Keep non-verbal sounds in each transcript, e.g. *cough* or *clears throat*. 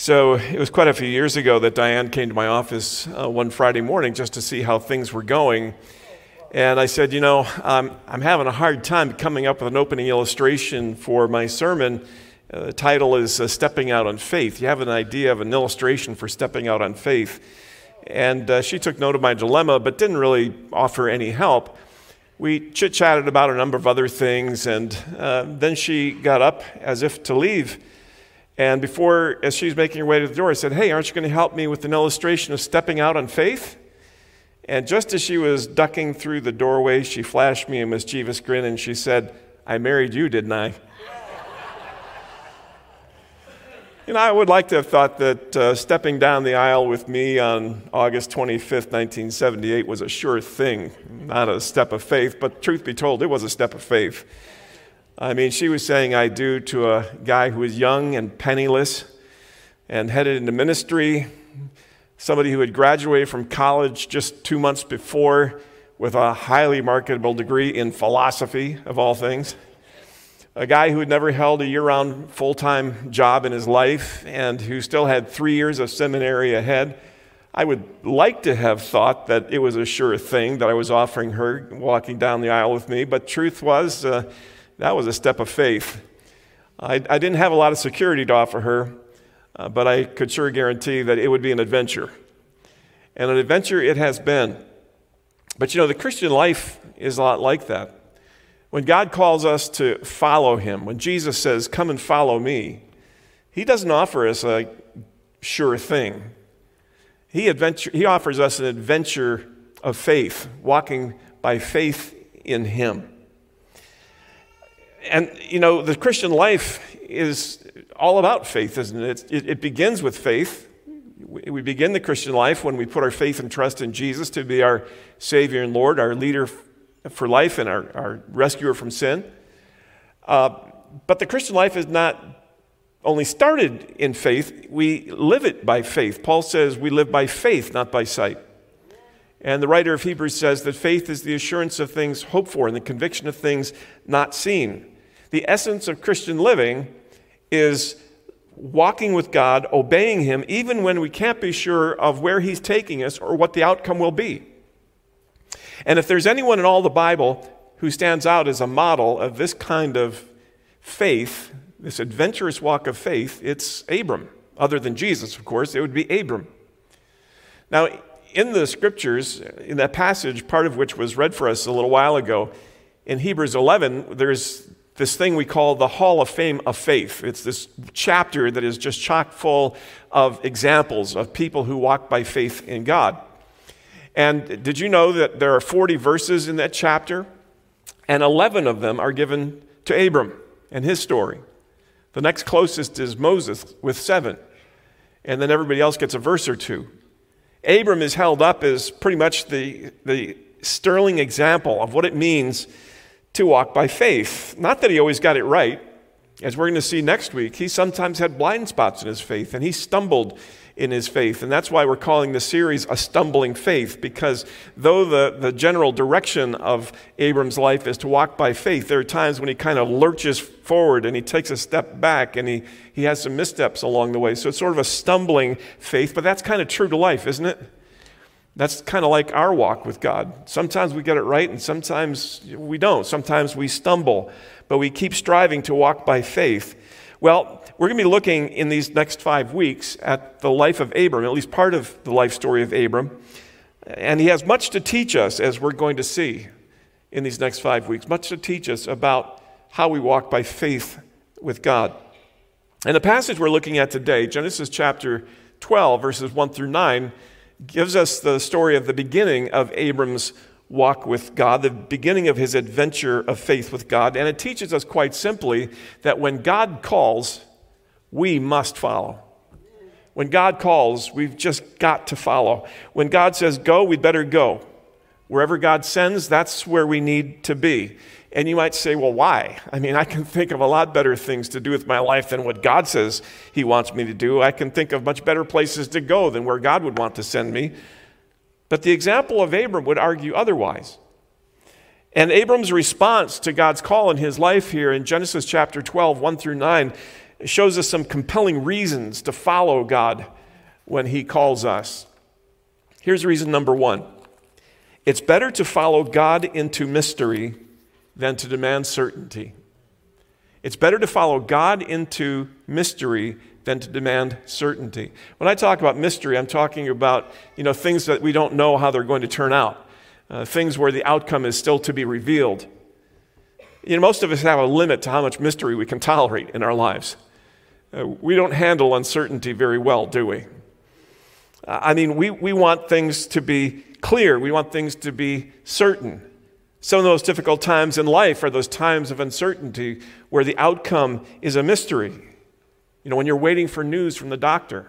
So it was quite a few years ago that Diane came to my office uh, one Friday morning just to see how things were going. And I said, You know, um, I'm having a hard time coming up with an opening illustration for my sermon. Uh, the title is uh, Stepping Out on Faith. You have an idea of an illustration for stepping out on faith. And uh, she took note of my dilemma, but didn't really offer any help we chit chatted about a number of other things, and uh, then she got up as if to leave. And before, as she was making her way to the door, I said, Hey, aren't you going to help me with an illustration of stepping out on faith? And just as she was ducking through the doorway, she flashed me a mischievous grin and she said, I married you, didn't I? *laughs* You know, I would like to have thought that uh, stepping down the aisle with me on August 25th, 1978 was a sure thing, not a step of faith, but truth be told, it was a step of faith. I mean, she was saying I do to a guy who was young and penniless and headed into ministry, somebody who had graduated from college just two months before with a highly marketable degree in philosophy, of all things a guy who had never held a year round full time job in his life and who still had three years of seminary ahead. I would like to have thought that it was a sure thing that I was offering her walking down the aisle with me, but truth was, uh, that was a step of faith. I, I, didn't have a lot of security to offer her, uh, but I could sure guarantee that it would be an adventure. And an adventure it has been. But you know, the Christian life is a lot like that. When God calls us to follow Him, when Jesus says, Come and follow me, He doesn't offer us a sure thing. He, adventure, he offers us an adventure of faith, walking by faith in Him. And, you know, the Christian life is all about faith, isn't it? It, it begins with faith. We begin the Christian life when we put our faith and trust in Jesus to be our Savior and Lord, our leader for life and our, our rescuer from sin. Uh, but the Christian life is not only started in faith, we live it by faith. Paul says we live by faith, not by sight. And the writer of Hebrews says that faith is the assurance of things hoped for and the conviction of things not seen. The essence of Christian living is walking with God, obeying Him, even when we can't be sure of where He's taking us or what the outcome will be. And if there's anyone in all the Bible who stands out as a model of this kind of faith, this adventurous walk of faith, it's Abram. Other than Jesus, of course, it would be Abram. Now, in the scriptures, in that passage, part of which was read for us a little while ago, in Hebrews 11, there's this thing we call the Hall of Fame of Faith. It's this chapter that is just chock full of examples of people who walk by faith in God. And did you know that there are 40 verses in that chapter? And 11 of them are given to Abram and his story. The next closest is Moses with seven. And then everybody else gets a verse or two. Abram is held up as pretty much the, the sterling example of what it means to walk by faith. Not that he always got it right. As we're going to see next week, he sometimes had blind spots in his faith and he stumbled in his faith. And that's why we're calling the series A Stumbling Faith, because though the, the general direction of Abram's life is to walk by faith, there are times when he kind of lurches forward and he takes a step back and he, he has some missteps along the way. So it's sort of a stumbling faith, but that's kind of true to life, isn't it? That's kind of like our walk with God. Sometimes we get it right and sometimes we don't. Sometimes we stumble, but we keep striving to walk by faith. Well, we're going to be looking in these next five weeks at the life of Abram, at least part of the life story of Abram. And he has much to teach us, as we're going to see in these next five weeks, much to teach us about how we walk by faith with God. And the passage we're looking at today, Genesis chapter 12, verses 1 through 9, gives us the story of the beginning of Abram's walk with God, the beginning of his adventure of faith with God. And it teaches us quite simply that when God calls, we must follow. When God calls, we've just got to follow. When God says go, we'd better go. Wherever God sends, that's where we need to be. And you might say, well, why? I mean, I can think of a lot better things to do with my life than what God says He wants me to do. I can think of much better places to go than where God would want to send me. But the example of Abram would argue otherwise. And Abram's response to God's call in his life here in Genesis chapter 12, 1 through 9, shows us some compelling reasons to follow God when He calls us. Here's reason number one it's better to follow God into mystery than to demand certainty. It's better to follow God into mystery than to demand certainty. When I talk about mystery, I'm talking about you know, things that we don't know how they're going to turn out, uh, things where the outcome is still to be revealed. You know, most of us have a limit to how much mystery we can tolerate in our lives. Uh, we don't handle uncertainty very well, do we? Uh, I mean, we, we want things to be clear, we want things to be certain. Some of those difficult times in life are those times of uncertainty where the outcome is a mystery. You know, when you're waiting for news from the doctor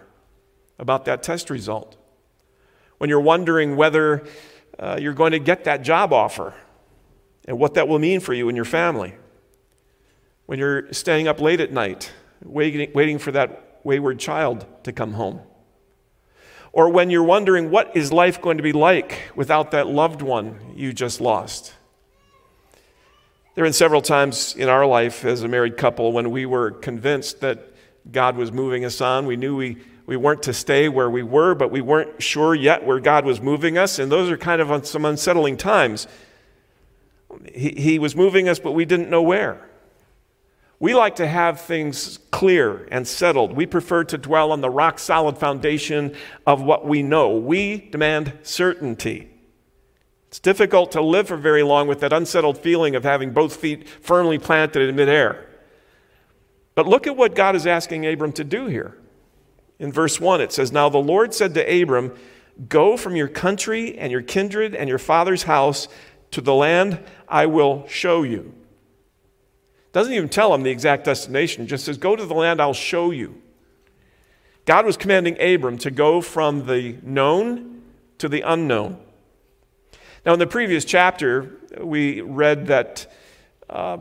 about that test result, when you're wondering whether uh, you're going to get that job offer and what that will mean for you and your family, when you're staying up late at night waiting, waiting for that wayward child to come home. Or when you're wondering what is life going to be like without that loved one you just lost. There have been several times in our life as a married couple when we were convinced that God was moving us on. We knew we, we weren't to stay where we were, but we weren't sure yet where God was moving us. And those are kind of some unsettling times. He, he was moving us, but we didn't know where. We like to have things clear and settled. We prefer to dwell on the rock solid foundation of what we know. We demand certainty. It's difficult to live for very long with that unsettled feeling of having both feet firmly planted in midair. But look at what God is asking Abram to do here. In verse 1, it says, Now the Lord said to Abram, Go from your country and your kindred and your father's house to the land I will show you. Doesn't even tell him the exact destination, just says, Go to the land I'll show you. God was commanding Abram to go from the known to the unknown. Now, in the previous chapter, we read that uh,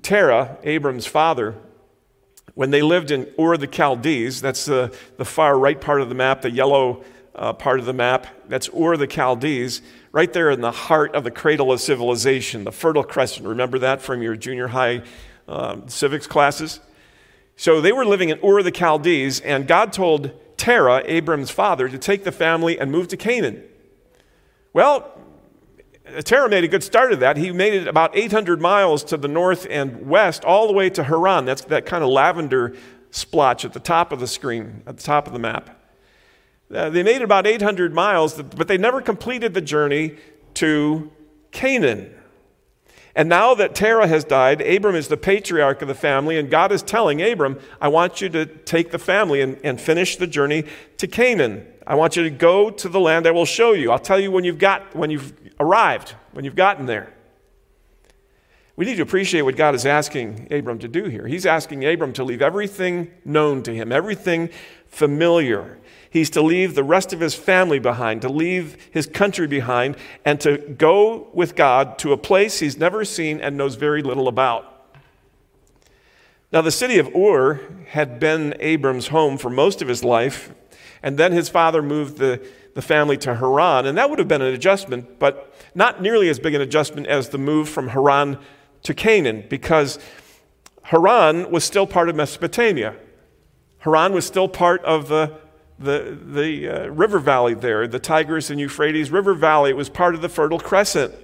Terah, Abram's father, when they lived in Ur the Chaldees, that's the, the far right part of the map, the yellow uh, part of the map, that's Ur the Chaldees right there in the heart of the cradle of civilization, the Fertile Crescent. Remember that from your junior high um, civics classes? So they were living in Ur of the Chaldees, and God told Terah, Abram's father, to take the family and move to Canaan. Well, Terah made a good start of that. He made it about 800 miles to the north and west, all the way to Haran. That's that kind of lavender splotch at the top of the screen, at the top of the map. Uh, they made about 800 miles, but they never completed the journey to Canaan. And now that Terah has died, Abram is the patriarch of the family, and God is telling Abram, I want you to take the family and, and finish the journey to Canaan. I want you to go to the land I will show you. I'll tell you when you've got when you've arrived, when you've gotten there. We need to appreciate what God is asking Abram to do here. He's asking Abram to leave everything known to him, everything familiar, He's to leave the rest of his family behind, to leave his country behind, and to go with God to a place he's never seen and knows very little about. Now, the city of Ur had been Abram's home for most of his life, and then his father moved the, the family to Haran, and that would have been an adjustment, but not nearly as big an adjustment as the move from Haran to Canaan, because Haran was still part of Mesopotamia. Haran was still part of the the, the uh, river valley there, the Tigris and Euphrates River Valley. It was part of the Fertile Crescent.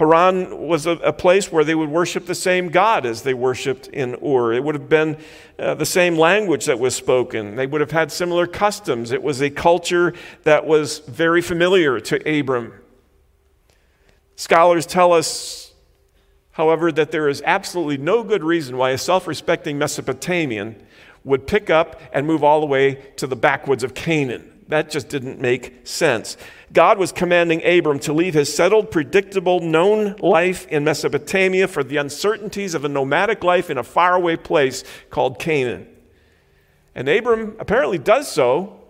Haran was a, a, place where they would worship the same God as they worshiped in Ur. It would have been uh, the same language that was spoken. They would have had similar customs. It was a culture that was very familiar to Abram. Scholars tell us, however, that there is absolutely no good reason why a self respecting Mesopotamian would pick up and move all the way to the backwoods of Canaan. That just didn't make sense. God was commanding Abram to leave his settled, predictable, known life in Mesopotamia for the uncertainties of a nomadic life in a faraway place called Canaan. And Abram apparently does so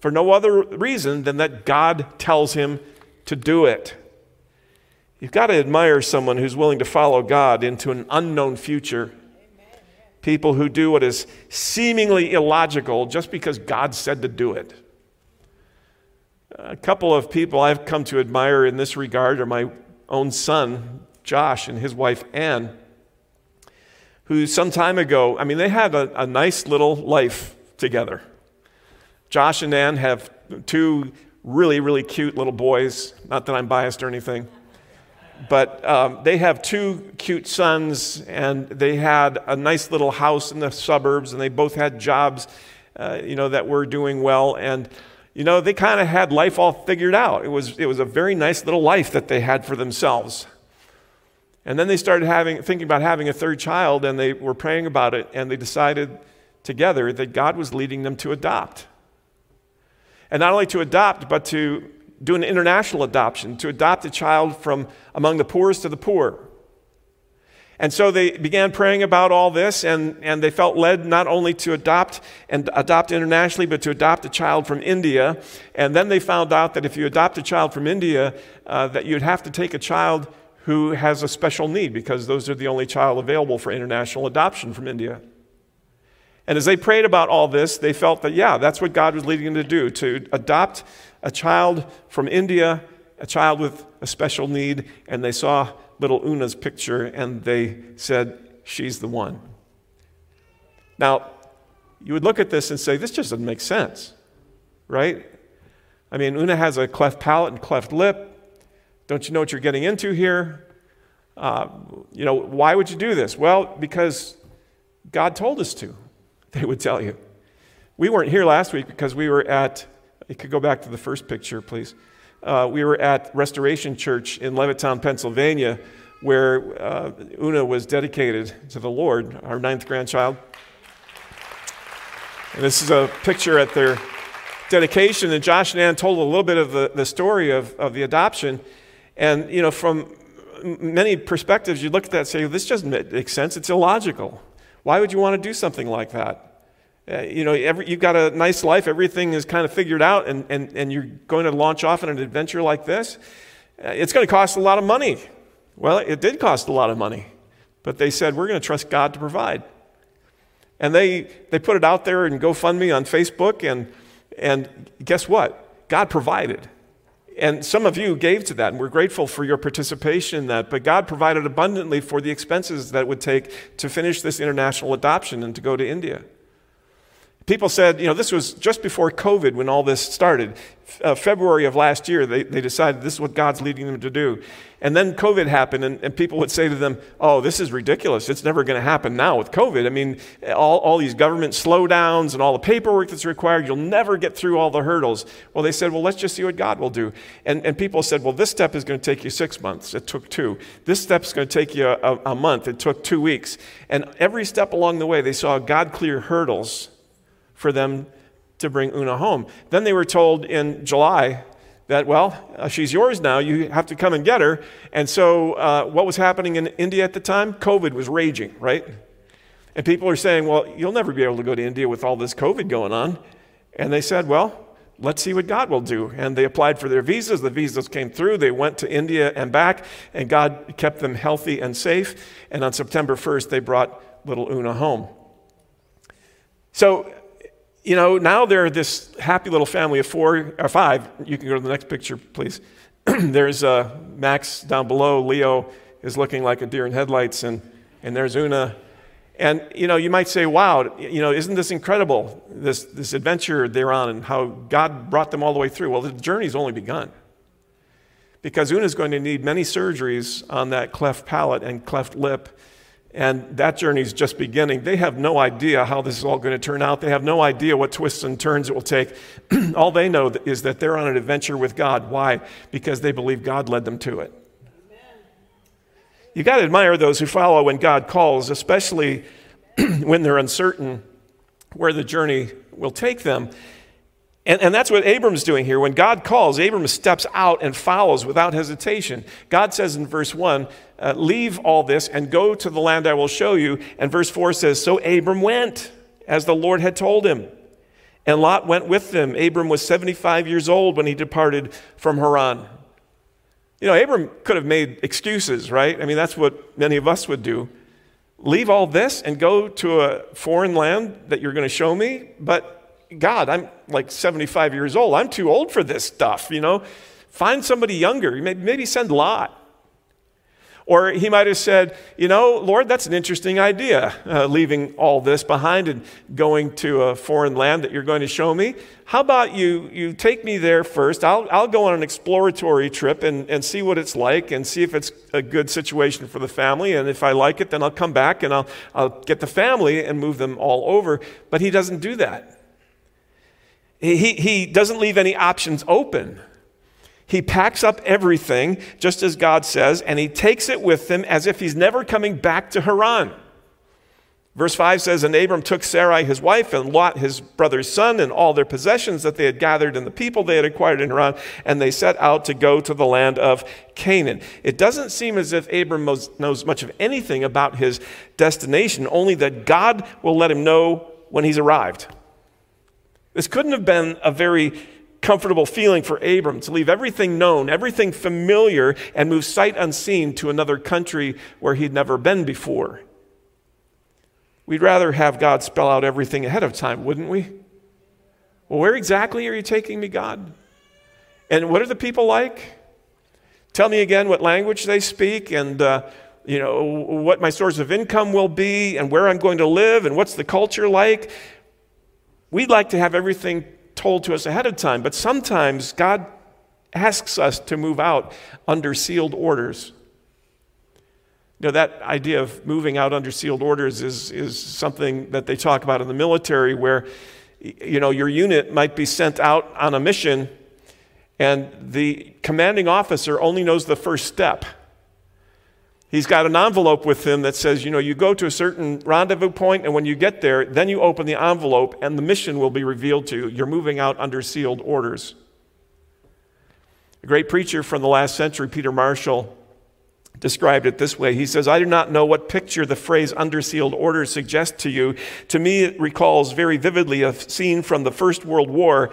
for no other reason than that God tells him to do it. You've got to admire someone who's willing to follow God into an unknown future. People who do what is seemingly illogical just because God said to do it. A couple of people I've come to admire in this regard are my own son, Josh, and his wife, Ann, who some time ago, I mean, they had a, a nice little life together. Josh and Ann have two really, really cute little boys. Not that I'm biased or anything. But um, they have two cute sons, and they had a nice little house in the suburbs, and they both had jobs, uh, you know, that were doing well. And you know, they kind of had life all figured out. It was, it was a very nice little life that they had for themselves. And then they started having, thinking about having a third child, and they were praying about it, and they decided together that God was leading them to adopt. And not only to adopt, but to do an international adoption, to adopt a child from among the poorest of the poor. And so they began praying about all this, and, and they felt led not only to adopt and adopt internationally, but to adopt a child from India. And then they found out that if you adopt a child from India, uh, that you'd have to take a child who has a special need, because those are the only child available for international adoption from India. And as they prayed about all this, they felt that, yeah, that's what God was leading them to do to adopt a child from India, a child with a special need, and they saw little Una's picture and they said, She's the one. Now, you would look at this and say, This just doesn't make sense, right? I mean, Una has a cleft palate and cleft lip. Don't you know what you're getting into here? Uh, you know, why would you do this? Well, because God told us to, *laughs* they would tell you. We weren't here last week because we were at, you could go back to the first picture, please uh, we were at Restoration Church in Levittown, Pennsylvania, where uh, Una was dedicated to the Lord, our ninth grandchild. And this is a picture at their dedication. And Josh and Ann told a little bit of the, the story of, of the adoption. And, you know, from many perspectives, you look at that and say, this doesn't make sense. It's illogical. Why would you want to do something like that? Uh, you know, every, you've got a nice life, everything is kind of figured out, and, and, and you're going to launch off on an adventure like this. Uh, it's going to cost a lot of money. Well, it did cost a lot of money, but they said, we're going to trust God to provide. And they, they put it out there and GoFundMe on Facebook, and, and guess what? God provided. And some of you gave to that, and we're grateful for your participation in that. But God provided abundantly for the expenses that it would take to finish this international adoption and to go to India. People said, you know, this was just before COVID when all this started. Uh, February of last year, they, they decided this is what God's leading them to do. And then COVID happened, and, and people would say to them, oh, this is ridiculous. It's never going to happen now with COVID. I mean, all, all these government slowdowns and all the paperwork that's required, you'll never get through all the hurdles. Well, they said, well, let's just see what God will do. And, and people said, well, this step is going to take you six months. It took two. This step is going to take you a, a month. It took two weeks. And every step along the way, they saw God clear hurdles for them to bring Una home. Then they were told in July that, well, uh, she's yours now. You have to come and get her. And so, uh, what was happening in India at the time? COVID was raging, right? And people are saying, well, you'll never be able to go to India with all this COVID going on. And they said, well, let's see what God will do. And they applied for their visas. The visas came through. They went to India and back, and God kept them healthy and safe. And on September 1st, they brought little Una home. So, you know, now they're this happy little family of four or five. You can go to the next picture, please. *clears throat* there's uh, Max down below. Leo is looking like a deer in headlights, and, and there's Una. And, you know, you might say, wow, you know, isn't this incredible, this, this adventure they're on and how God brought them all the way through? Well, the journey's only begun. because Una's going to need many surgeries on that cleft palate and cleft lip. And that journey is just beginning. They have no idea how this is all going to turn out. They have no idea what twists and turns it will take. *clears throat* all they know is that they're on an adventure with God. Why? Because they believe God led them to it. You got to admire those who follow when God calls, especially *clears throat* when they're uncertain where the journey will take them. And, and that's what Abram's doing here. When God calls, Abram steps out and follows without hesitation. God says in verse 1, uh, Leave all this and go to the land I will show you. And verse 4 says, So Abram went, as the Lord had told him. And Lot went with them. Abram was 75 years old when he departed from Haran. You know, Abram could have made excuses, right? I mean, that's what many of us would do. Leave all this and go to a foreign land that you're going to show me? But God, I'm like 75 years old. I'm too old for this stuff, you know? Find somebody younger. Maybe send Lot. Or he might have said, You know, Lord, that's an interesting idea, uh, leaving all this behind and going to a foreign land that you're going to show me. How about you, you take me there first? I'll, I'll go on an exploratory trip and, and see what it's like and see if it's a good situation for the family. And if I like it, then I'll come back and I'll, I'll get the family and move them all over. But he doesn't do that. He, he doesn't leave any options open. He packs up everything, just as God says, and he takes it with him as if he's never coming back to Haran. Verse 5 says, And Abram took Sarai his wife, and Lot his brother's son, and all their possessions that they had gathered, and the people they had acquired in Haran, and they set out to go to the land of Canaan. It doesn't seem as if Abram knows much of anything about his destination, only that God will let him know when he's arrived. This couldn't have been a very comfortable feeling for Abram to leave everything known, everything familiar, and move sight unseen to another country where he'd never been before. We'd rather have God spell out everything ahead of time, wouldn't we? Well, where exactly are you taking me, God? And what are the people like? Tell me again what language they speak and uh, you know what my source of income will be and where I'm going to live and what's the culture like. We'd like to have everything told to us ahead of time, but sometimes God asks us to move out under sealed orders. You know, that idea of moving out under sealed orders is, is something that they talk about in the military where, you know, your unit might be sent out on a mission and the commanding officer only knows the first step. He's got an envelope with him that says, you know, you go to a certain rendezvous point, and when you get there, then you open the envelope, and the mission will be revealed to you. You're moving out under sealed orders. A great preacher from the last century, Peter Marshall, described it this way. He says, I do not know what picture the phrase under sealed orders suggests to you. To me, it recalls very vividly a scene from the First World War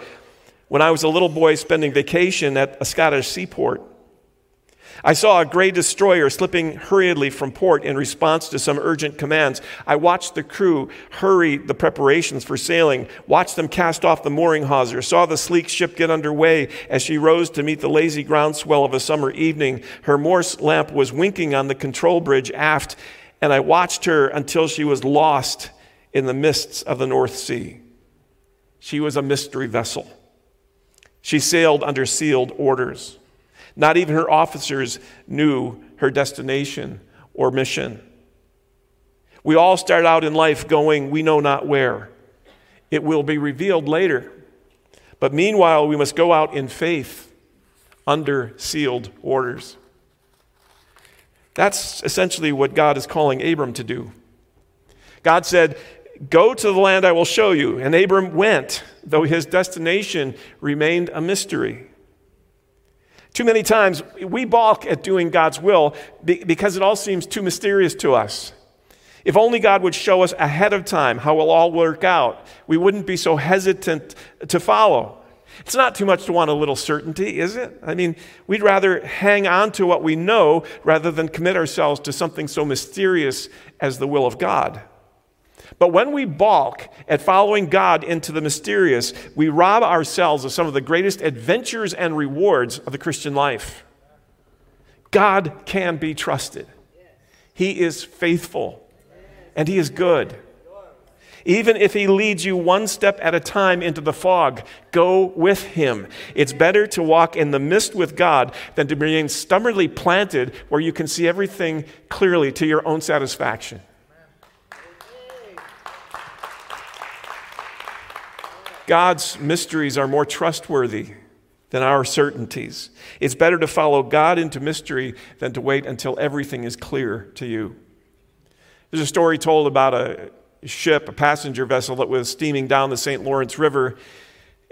when I was a little boy spending vacation at a Scottish seaport. I saw a gray destroyer slipping hurriedly from port in response to some urgent commands. I watched the crew hurry the preparations for sailing, watched them cast off the mooring hawser, saw the sleek ship get under way as she rose to meet the lazy groundswell of a summer evening. Her Morse lamp was winking on the control bridge aft, and I watched her until she was lost in the mists of the North Sea. She was a mystery vessel. She sailed under sealed orders. Not even her officers knew her destination or mission. We all start out in life going, we know not where. It will be revealed later. But meanwhile, we must go out in faith under sealed orders. That's essentially what God is calling Abram to do. God said, Go to the land I will show you. And Abram went, though his destination remained a mystery. Too many times we balk at doing God's will because it all seems too mysterious to us. If only God would show us ahead of time how it will all work out, we wouldn't be so hesitant to follow. It's not too much to want a little certainty, is it? I mean, we'd rather hang on to what we know rather than commit ourselves to something so mysterious as the will of God. But when we balk at following God into the mysterious, we rob ourselves of some of the greatest adventures and rewards of the Christian life. God can be trusted, He is faithful, and He is good. Even if he leads you one step at a time into the fog, go with him. It's better to walk in the mist with God than to remain stubbornly planted where you can see everything clearly to your own satisfaction. God's mysteries are more trustworthy than our certainties. It's better to follow God into mystery than to wait until everything is clear to you. There's a story told about a ship, a passenger vessel that was steaming down the St. Lawrence River.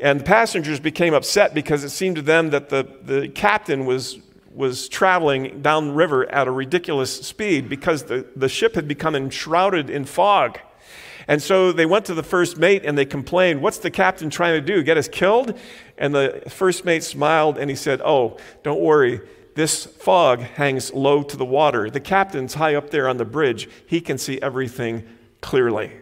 And the passengers became upset because it seemed to them that the, the captain was, was traveling down the river at a ridiculous speed because the, the ship had become enshrouded in fog. And so they went to the first mate and they complained, What's the captain trying to do? Get us killed? And the first mate smiled and he said, Oh, don't worry. This fog hangs low to the water. The captain's high up there on the bridge. He can see everything clearly.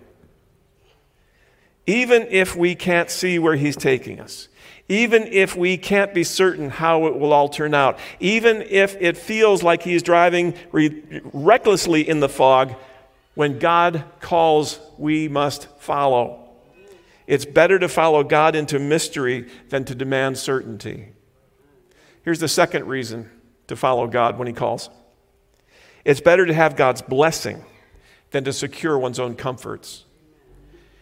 Even if we can't see where he's taking us, even if we can't be certain how it will all turn out, even if it feels like he's driving re- recklessly in the fog, when God calls, we must follow. It's better to follow God into mystery than to demand certainty. Here's the second reason to follow God when He calls. It's better to have God's blessing than to secure one's own comforts.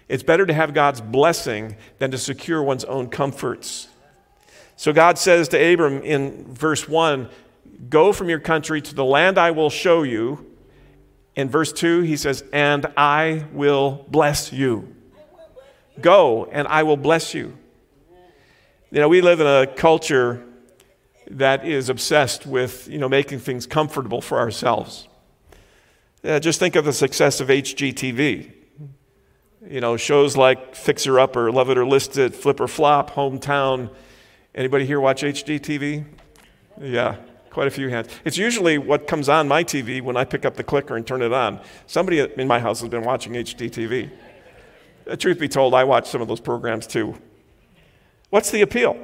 It's better to have God's blessing than to secure one's own comforts. So God says to Abram in verse 1 Go from your country to the land I will show you. In verse 2, he says, And I will bless you. Go, and I will bless you. You know, we live in a culture that is obsessed with you know, making things comfortable for ourselves. Just think of the success of HGTV. You know, shows like Fixer Upper, Love It or List It, Flip or Flop, Hometown. Anybody here watch HGTV? Yeah, quite a few hands. It's usually what comes on my TV when I pick up the clicker and turn it on. Somebody in my house has been watching HGTV. Uh, truth be told, I watch some of those programs too. What's the appeal?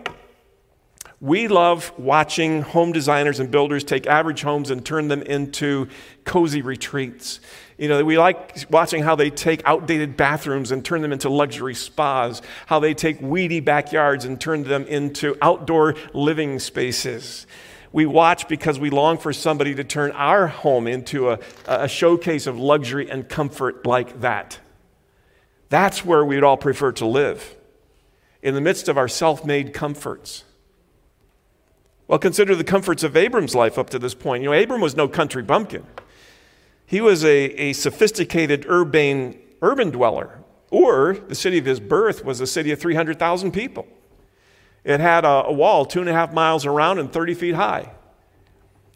We love watching home designers and builders take average homes and turn them into cozy retreats. You know, we like watching how they take outdated bathrooms and turn them into luxury spas, how they take weedy backyards and turn them into outdoor living spaces. We watch because we long for somebody to turn our home into a, a showcase of luxury and comfort like that. That's where we'd all prefer to live, in the midst of our self made comforts. Well, consider the comforts of Abram's life up to this point. You know, Abram was no country bumpkin. He was a, a sophisticated urban, urban dweller. Or the city of his birth was a city of 300,000 people. It had a, a wall two and a half miles around and 30 feet high.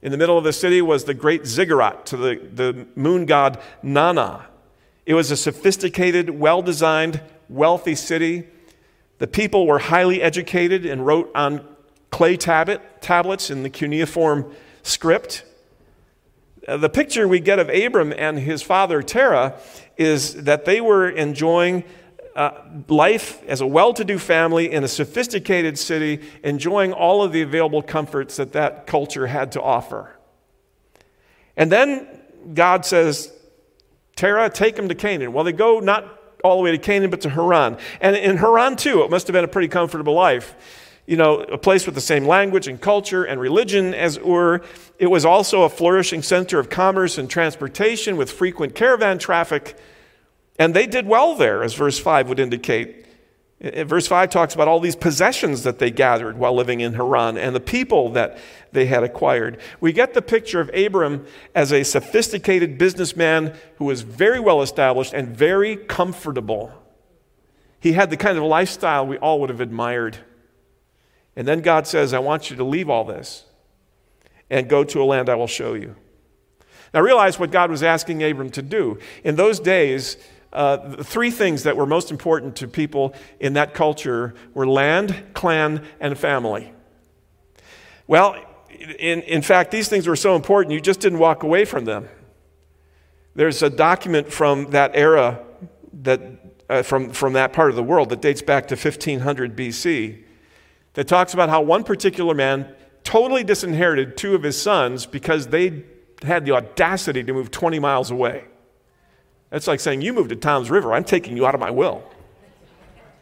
In the middle of the city was the great ziggurat to the, the moon god Nana. It was a sophisticated, well designed, wealthy city. The people were highly educated and wrote on clay tablet, tablets in the cuneiform script. Uh, the picture we get of Abram and his father Terah is that they were enjoying uh, life as a well to do family in a sophisticated city, enjoying all of the available comforts that that culture had to offer. And then God says, Terah, take them to Canaan. Well, they go not all the way to Canaan, but to Haran. And in Haran, too, it must have been a pretty comfortable life you know, a place with the same language and culture and religion as Ur. It was also a flourishing center of commerce and transportation with frequent caravan traffic. And they did well there, as verse 5 would indicate. Verse 5 talks about all these possessions that they gathered while living in Haran and the people that they had acquired. We get the picture of Abram as a sophisticated businessman who was very well established and very comfortable. He had the kind of lifestyle we all would have admired. And then God says, I want you to leave all this and go to a land I will show you. Now, realize what God was asking Abram to do. In those days, uh, the three things that were most important to people in that culture were land, clan, and family. Well, in, in fact, these things were so important, you just didn't walk away from them. There's a document from that era, that, uh, from, from that part of the world, that dates back to 1500 BC that talks about how one particular man totally disinherited two of his sons because they had the audacity to move 20 miles away. That's like saying, You moved to Toms River, I'm taking you out of my will.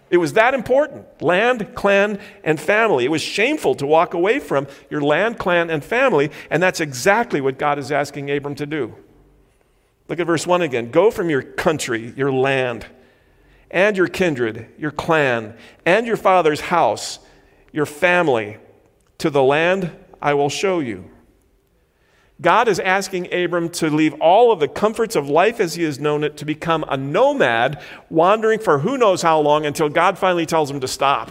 It was that important land, clan, and family. It was shameful to walk away from your land, clan, and family, and that's exactly what God is asking Abram to do. Look at verse 1 again. Go from your country, your land, and your kindred, your clan, and your father's house, your family, to the land I will show you. God is asking Abram to leave all of the comforts of life as he has known it to become a nomad, wandering for who knows how long until God finally tells him to stop.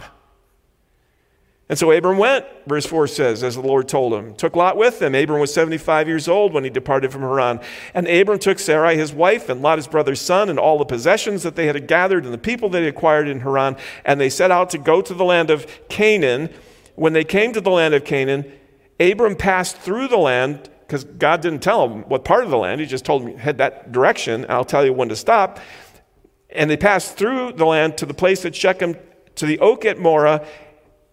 And so Abram went, verse 4 says, as the Lord told him. Took Lot with him. Abram was 75 years old when he departed from Haran. And Abram took Sarai his wife, and Lot his brother's son, and all the possessions that they had gathered, and the people that he acquired in Haran. And they set out to go to the land of Canaan. When they came to the land of Canaan, Abram passed through the land because God didn't tell him what part of the land. He just told him, head that direction, I'll tell you when to stop. And they passed through the land to the place at Shechem, to the oak at Moreh.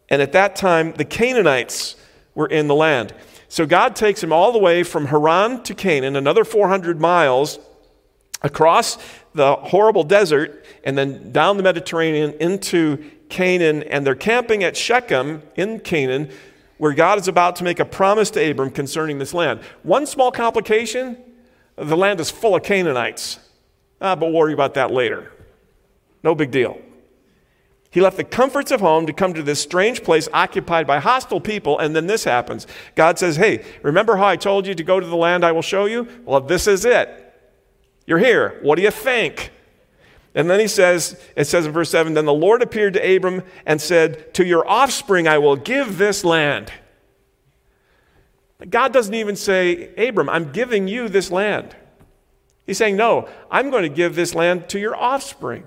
And at that time, the Canaanites were in the land. So God takes him all the way from Haran to Canaan, another 400 miles across the horrible desert, and then down the Mediterranean into Canaan. And they're camping at Shechem in Canaan where God is about to make a promise to Abram concerning this land. One small complication the land is full of Canaanites. Ah, but worry about that later. No big deal. He left the comforts of home to come to this strange place occupied by hostile people, and then this happens. God says, Hey, remember how I told you to go to the land I will show you? Well, this is it. You're here. What do you think? And then he says, it says in verse 7 Then the Lord appeared to Abram and said, To your offspring I will give this land. God doesn't even say, Abram, I'm giving you this land. He's saying, No, I'm going to give this land to your offspring.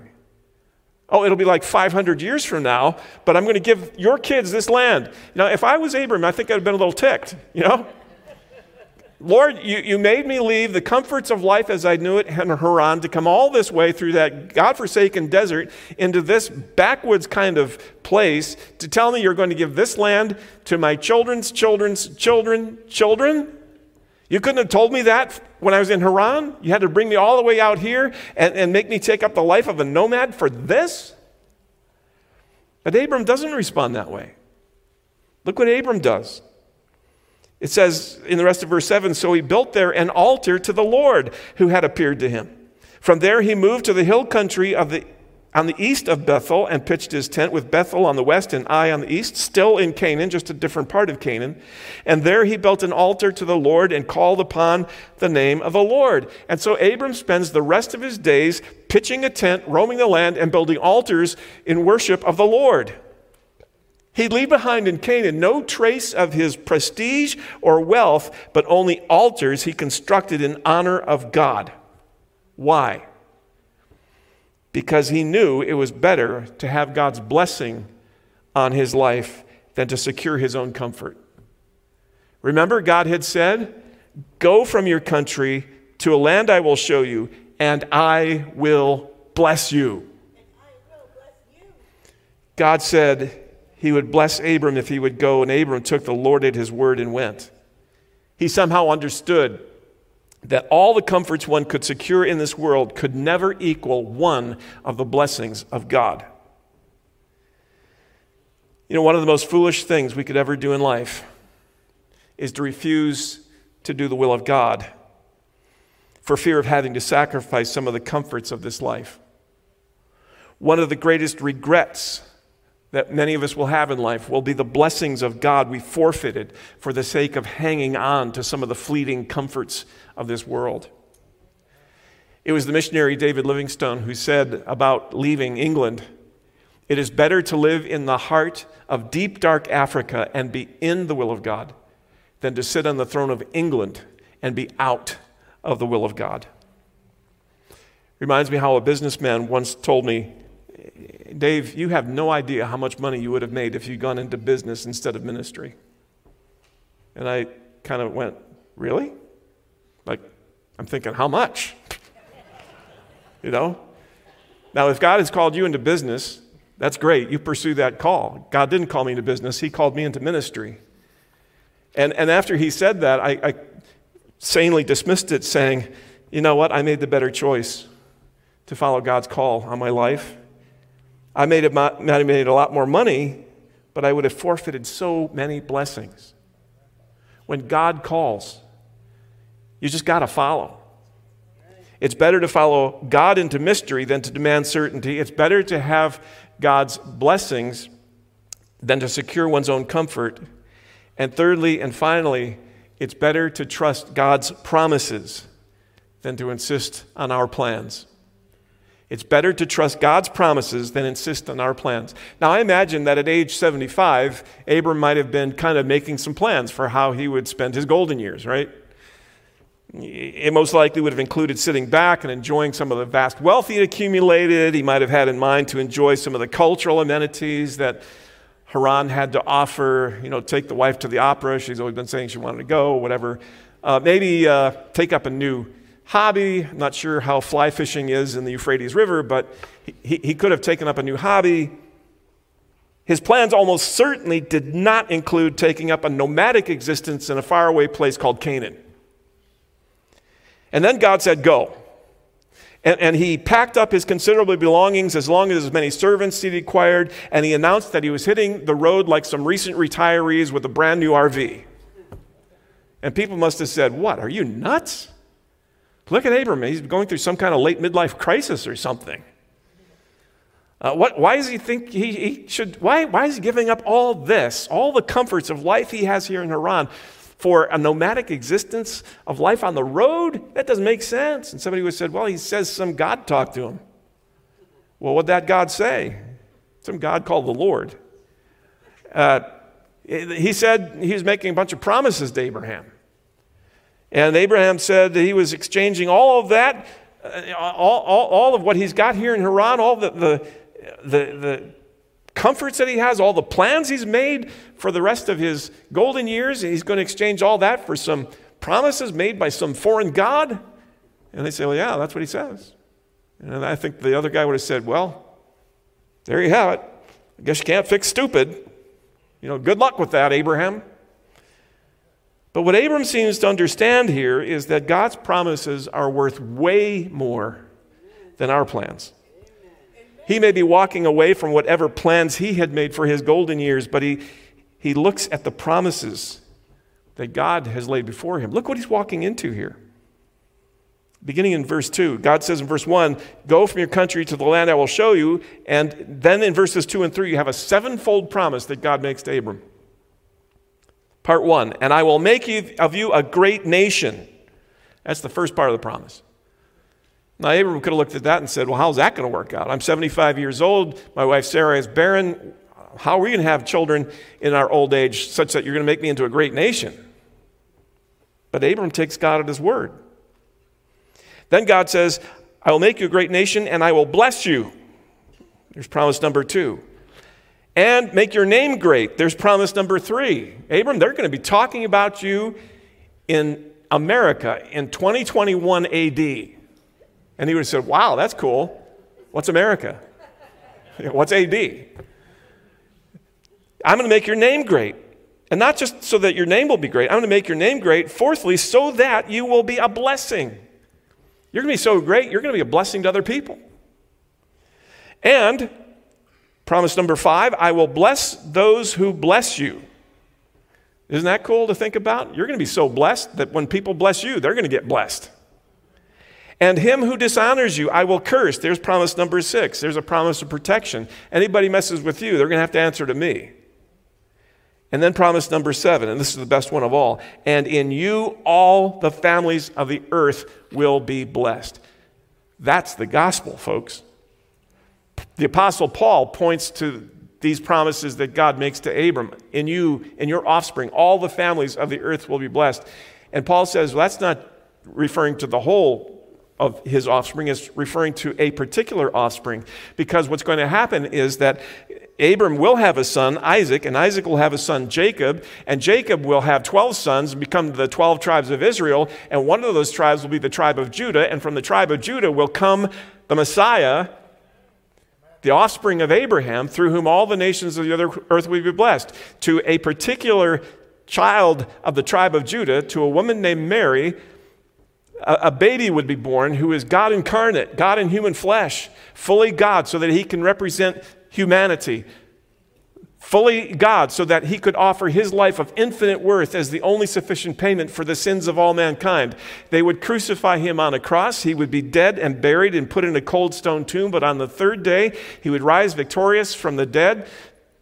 Oh, it'll be like 500 years from now, but I'm going to give your kids this land. Now, if I was Abram, I think I'd have been a little ticked, you know? Lord, you, you made me leave the comforts of life as I knew it in Haran to come all this way through that God-forsaken desert into this backwoods kind of place to tell me you're going to give this land to my children's children's children, children? You couldn't have told me that when I was in Haran? You had to bring me all the way out here and, and make me take up the life of a nomad for this? But Abram doesn't respond that way. Look what Abram does. It says in the rest of verse 7 So he built there an altar to the Lord who had appeared to him. From there he moved to the hill country of the, on the east of Bethel and pitched his tent with Bethel on the west and Ai on the east, still in Canaan, just a different part of Canaan. And there he built an altar to the Lord and called upon the name of the Lord. And so Abram spends the rest of his days pitching a tent, roaming the land, and building altars in worship of the Lord. He'd leave behind in Canaan no trace of his prestige or wealth, but only altars he constructed in honor of God. Why? Because he knew it was better to have God's blessing on his life than to secure his own comfort. Remember, God had said, Go from your country to a land I will show you, and I will bless you. God said, he would bless Abram if he would go, and Abram took the Lord at his word and went. He somehow understood that all the comforts one could secure in this world could never equal one of the blessings of God. You know, one of the most foolish things we could ever do in life is to refuse to do the will of God for fear of having to sacrifice some of the comforts of this life. One of the greatest regrets that many of us will have in life will be the blessings of God we forfeited for the sake of hanging on to some of the fleeting comforts of this world. It was the missionary David Livingstone who said about leaving England it is better to live in the heart of deep, dark Africa and be in the will of God than to sit on the throne of England and be out of the will of God. Reminds me how a businessman once told me Dave, you have no idea how much money you would have made if you'd gone into business instead of ministry. And I kind of went, Really? Like, I'm thinking, How much? you know? Now, if God has called you into business, that's great. You pursue that call. God didn't call me into business, He called me into ministry. And, and after he said that, I, I sanely dismissed it, saying, You know what? I made the better choice. to follow God's call on my life. I may might have made a lot more money, but I would have forfeited so many blessings. When God calls, you just got to follow. It's better to follow God into mystery than to demand certainty. It's better to have God's blessings than to secure one's own comfort. And thirdly and finally, it's better to trust God's promises than to insist on our plans. It's better to trust God's promises than insist on our plans. Now, I imagine that at age 75, Abram might have been kind of making some plans for how he would spend his golden years, right? It most likely would have included sitting back and enjoying some of the vast wealth he had accumulated. He might have had in mind to enjoy some of the cultural amenities that Haran had to offer. You know, take the wife to the opera. She's always been saying she wanted to go, whatever. Uh, maybe uh, take up a new hobby. Not sure how fly fishing is in the Euphrates River, but he, he could have taken up a new hobby. His plans almost certainly did not include taking up a nomadic existence in a faraway place called Canaan. And then God said, Go. And, and, he packed up his considerable belongings as long as as many servants he required, and he announced that he was hitting the road like some recent retirees with a brand new RV. And people must have said, What? Are you nuts? Look at Abram. He's going through some kind of late midlife crisis or something. Uh, what, why does he think he, he should? Why, why is he giving up all this, all the comforts of life he has here in Haran? for a nomadic existence of life on the road? That doesn't make sense. And somebody would said, well, he says some God talked to him. Well, what'd that God say? Some God called the Lord. Uh, he said he was making a bunch of promises to Abraham. And Abraham said that he was exchanging all of that, uh, all, all, all of what he's got here in Haran, all the, the, the, the comforts that he has, all the plans he's made for the rest of his golden years, he's going to exchange all that for some promises made by some foreign God? And they say, Well, yeah, that's what he says. And I think the other guy would have said, Well, there you have it. I guess you can't fix stupid. You know, good luck with that, Abraham. But what Abram seems to understand here is that God's promises are worth way more than our plans. He may be walking away from whatever plans he had made for his golden years, but he, he looks at the promises that God has laid before him. Look what he's walking into here. Beginning in verse 2, God says in verse 1, Go from your country to the land I will show you. And then in verses 2 and 3, you have a sevenfold promise that God makes to Abram. Part 1, And I will make you, of you a great nation. That's the first part of the promise. Now, Abram could have looked at that and said, Well, how's that going to work out? I'm 75 years old. My wife Sarah is barren. How are we going to have children in our old age such that you're going to make me into a great nation? But Abram takes God at his word. Then God says, I will make you a great nation and I will bless you. There's promise number two. And make your name great. There's promise number three. Abram, they're going to be talking about you in America in 2021 AD. And he would have said, Wow, that's cool. What's America? *laughs* What's AD? I'm going to make your name great. And not just so that your name will be great, I'm going to make your name great. Fourthly, so that you will be a blessing. You're going to be so great, you're going to be a blessing to other people. And promise number five I will bless those who bless you. Isn't that cool to think about? You're going to be so blessed that when people bless you, they're going to get blessed. And him who dishonors you, I will curse. There's promise number six. There's a promise of protection. Anybody messes with you, they're going to have to answer to me. And then promise number seven, and this is the best one of all. And in you, all the families of the earth will be blessed. That's the gospel, folks. The Apostle Paul points to these promises that God makes to Abram. In you, in your offspring, all the families of the earth will be blessed. And Paul says, well, that's not referring to the whole of his offspring it's referring to a particular offspring because what's going to happen is that Abram will have a son, Isaac, and Isaac will have a son, Jacob, and Jacob will have 12 sons and become the 12 tribes of Israel, and one of those tribes will be the tribe of Judah, and from the tribe of Judah will come the Messiah, the offspring of Abraham, through whom all the nations of the other earth will be blessed. To a particular child of the tribe of Judah, to a woman named Mary, a baby would be born who is God incarnate, God in human flesh, fully God, so that he can represent humanity. Fully God, so that he could offer his life of infinite worth as the only sufficient payment for the sins of all mankind. They would crucify him on a cross. He would be dead and buried and put in a cold stone tomb, but on the third day, he would rise victorious from the dead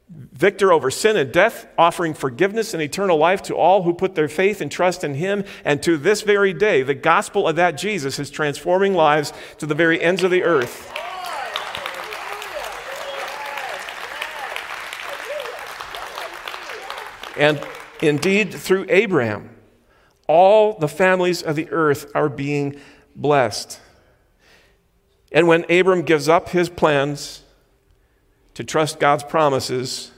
victor over sin and death, offering forgiveness and eternal life to all who put their faith and trust in him. And to this very day, the gospel of that Jesus is transforming lives to the very ends of the earth. And indeed, through Abraham, all the families of the earth are being blessed. And when Abram gives up his plans, to trust God's promises,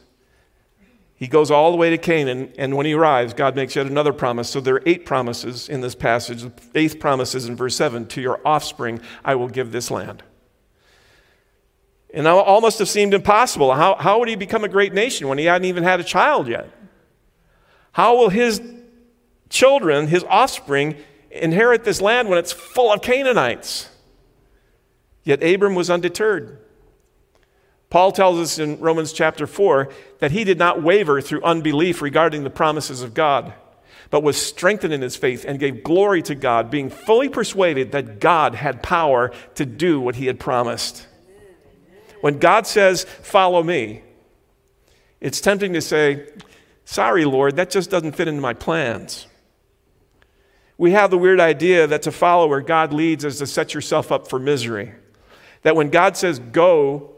he goes all the way to Canaan, and when he arrives, God makes yet another promise. So there are eight promises in this passage. The eighth promise is in verse 7 To your offspring I will give this land. And now all must have seemed impossible. How, how would he become a great nation when he hadn't even had a child yet? How will his children, his offspring, inherit this land when it's full of Canaanites? Yet Abram was undeterred. Paul tells us in Romans chapter 4 that he did not waver through unbelief regarding the promises of God, but was strengthened in his faith and gave glory to God, being fully persuaded that God had power to do what he had promised. When God says, Follow me, it's tempting to say, Sorry, Lord, that just doesn't fit into my plans. We have the weird idea that to follow where God leads is to set yourself up for misery. That when God says go,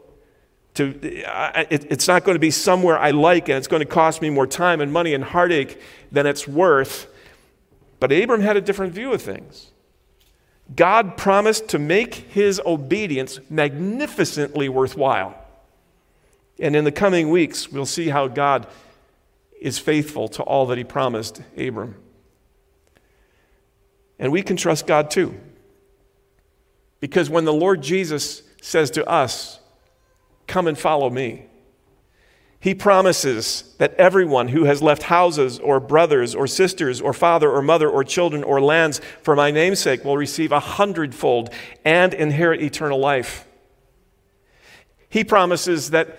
to, it, it's not going to be somewhere I like and it's going to cost me more time and money and heartache than it's worth. But Abram had a different view of things. God promised to make his obedience magnificently worthwhile. And in the coming weeks, we'll see how God is faithful to all that he promised Abram. And we can trust God too. Because when the Lord Jesus says to us, Come and follow me. He promises that everyone who has left houses or brothers or sisters or father or mother or children or lands for my namesake will receive a hundredfold and inherit eternal life. He promises that,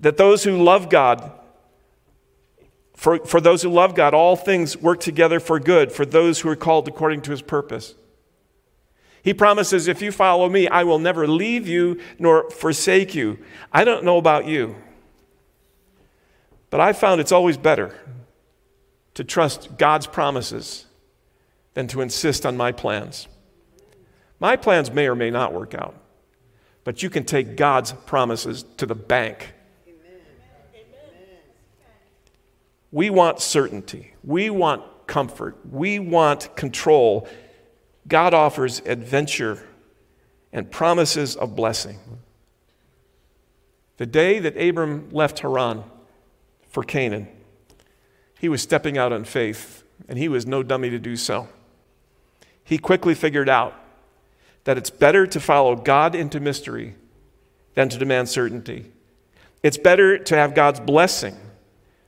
that those who love God, for, for those who love God, all things work together for good for those who are called according to his purpose. He promises, If you follow me, I will never leave you nor forsake you. I don't know about you, but I found it's always better to trust God's promises than to insist on my plans. My plans may or may not work out, but you can take God's promises to the bank. We want certainty. We want comfort. We want control God offers adventure and promises of blessing. The day that Abram left Haran for Canaan, he was stepping out on faith, and he was no dummy to do so. He quickly figured out that it's better to follow God into mystery than to demand certainty. It's better to have God's blessing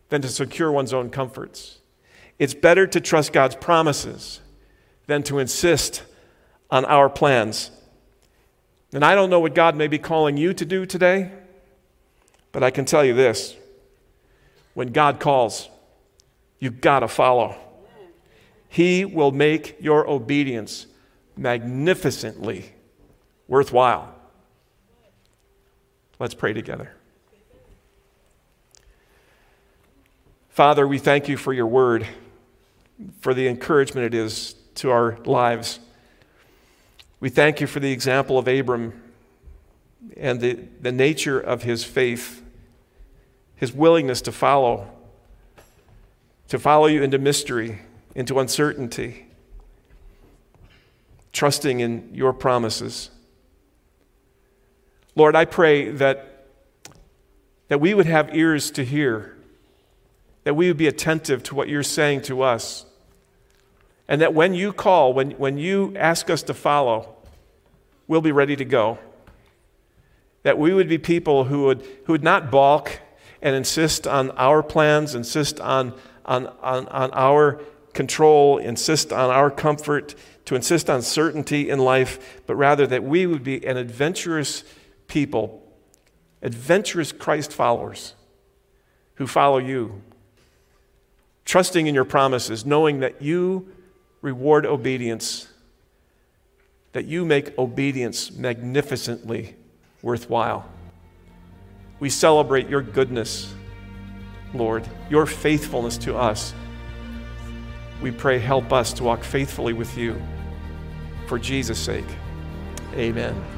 than to secure one's own comforts. It's better to trust God's promises than to insist on our plans. And I don't know what God may be calling you to do today, but I can tell you this when God calls, you've got to follow. He will make your obedience magnificently worthwhile. Let's pray together. Father, we thank you for your word, for the encouragement it is to our lives. We thank you for the example of Abram and the, the nature of his faith, his willingness to follow, to follow you into mystery, into uncertainty, trusting in your promises. Lord, I pray that, that we would have ears to hear, that we would be attentive to what you're saying to us. And that when you call, when, when you ask us to follow, we'll be ready to go. That we would be people who would, who would not balk and insist on our plans, insist on, on, on, on our control, insist on our comfort, to insist on certainty in life, but rather that we would be an adventurous people, adventurous Christ followers who follow you, trusting in your promises, knowing that you reward obedience, that you make obedience magnificently worthwhile. We celebrate your goodness, Lord, your faithfulness to us. We pray, help us to walk faithfully with you. For Jesus' sake, amen.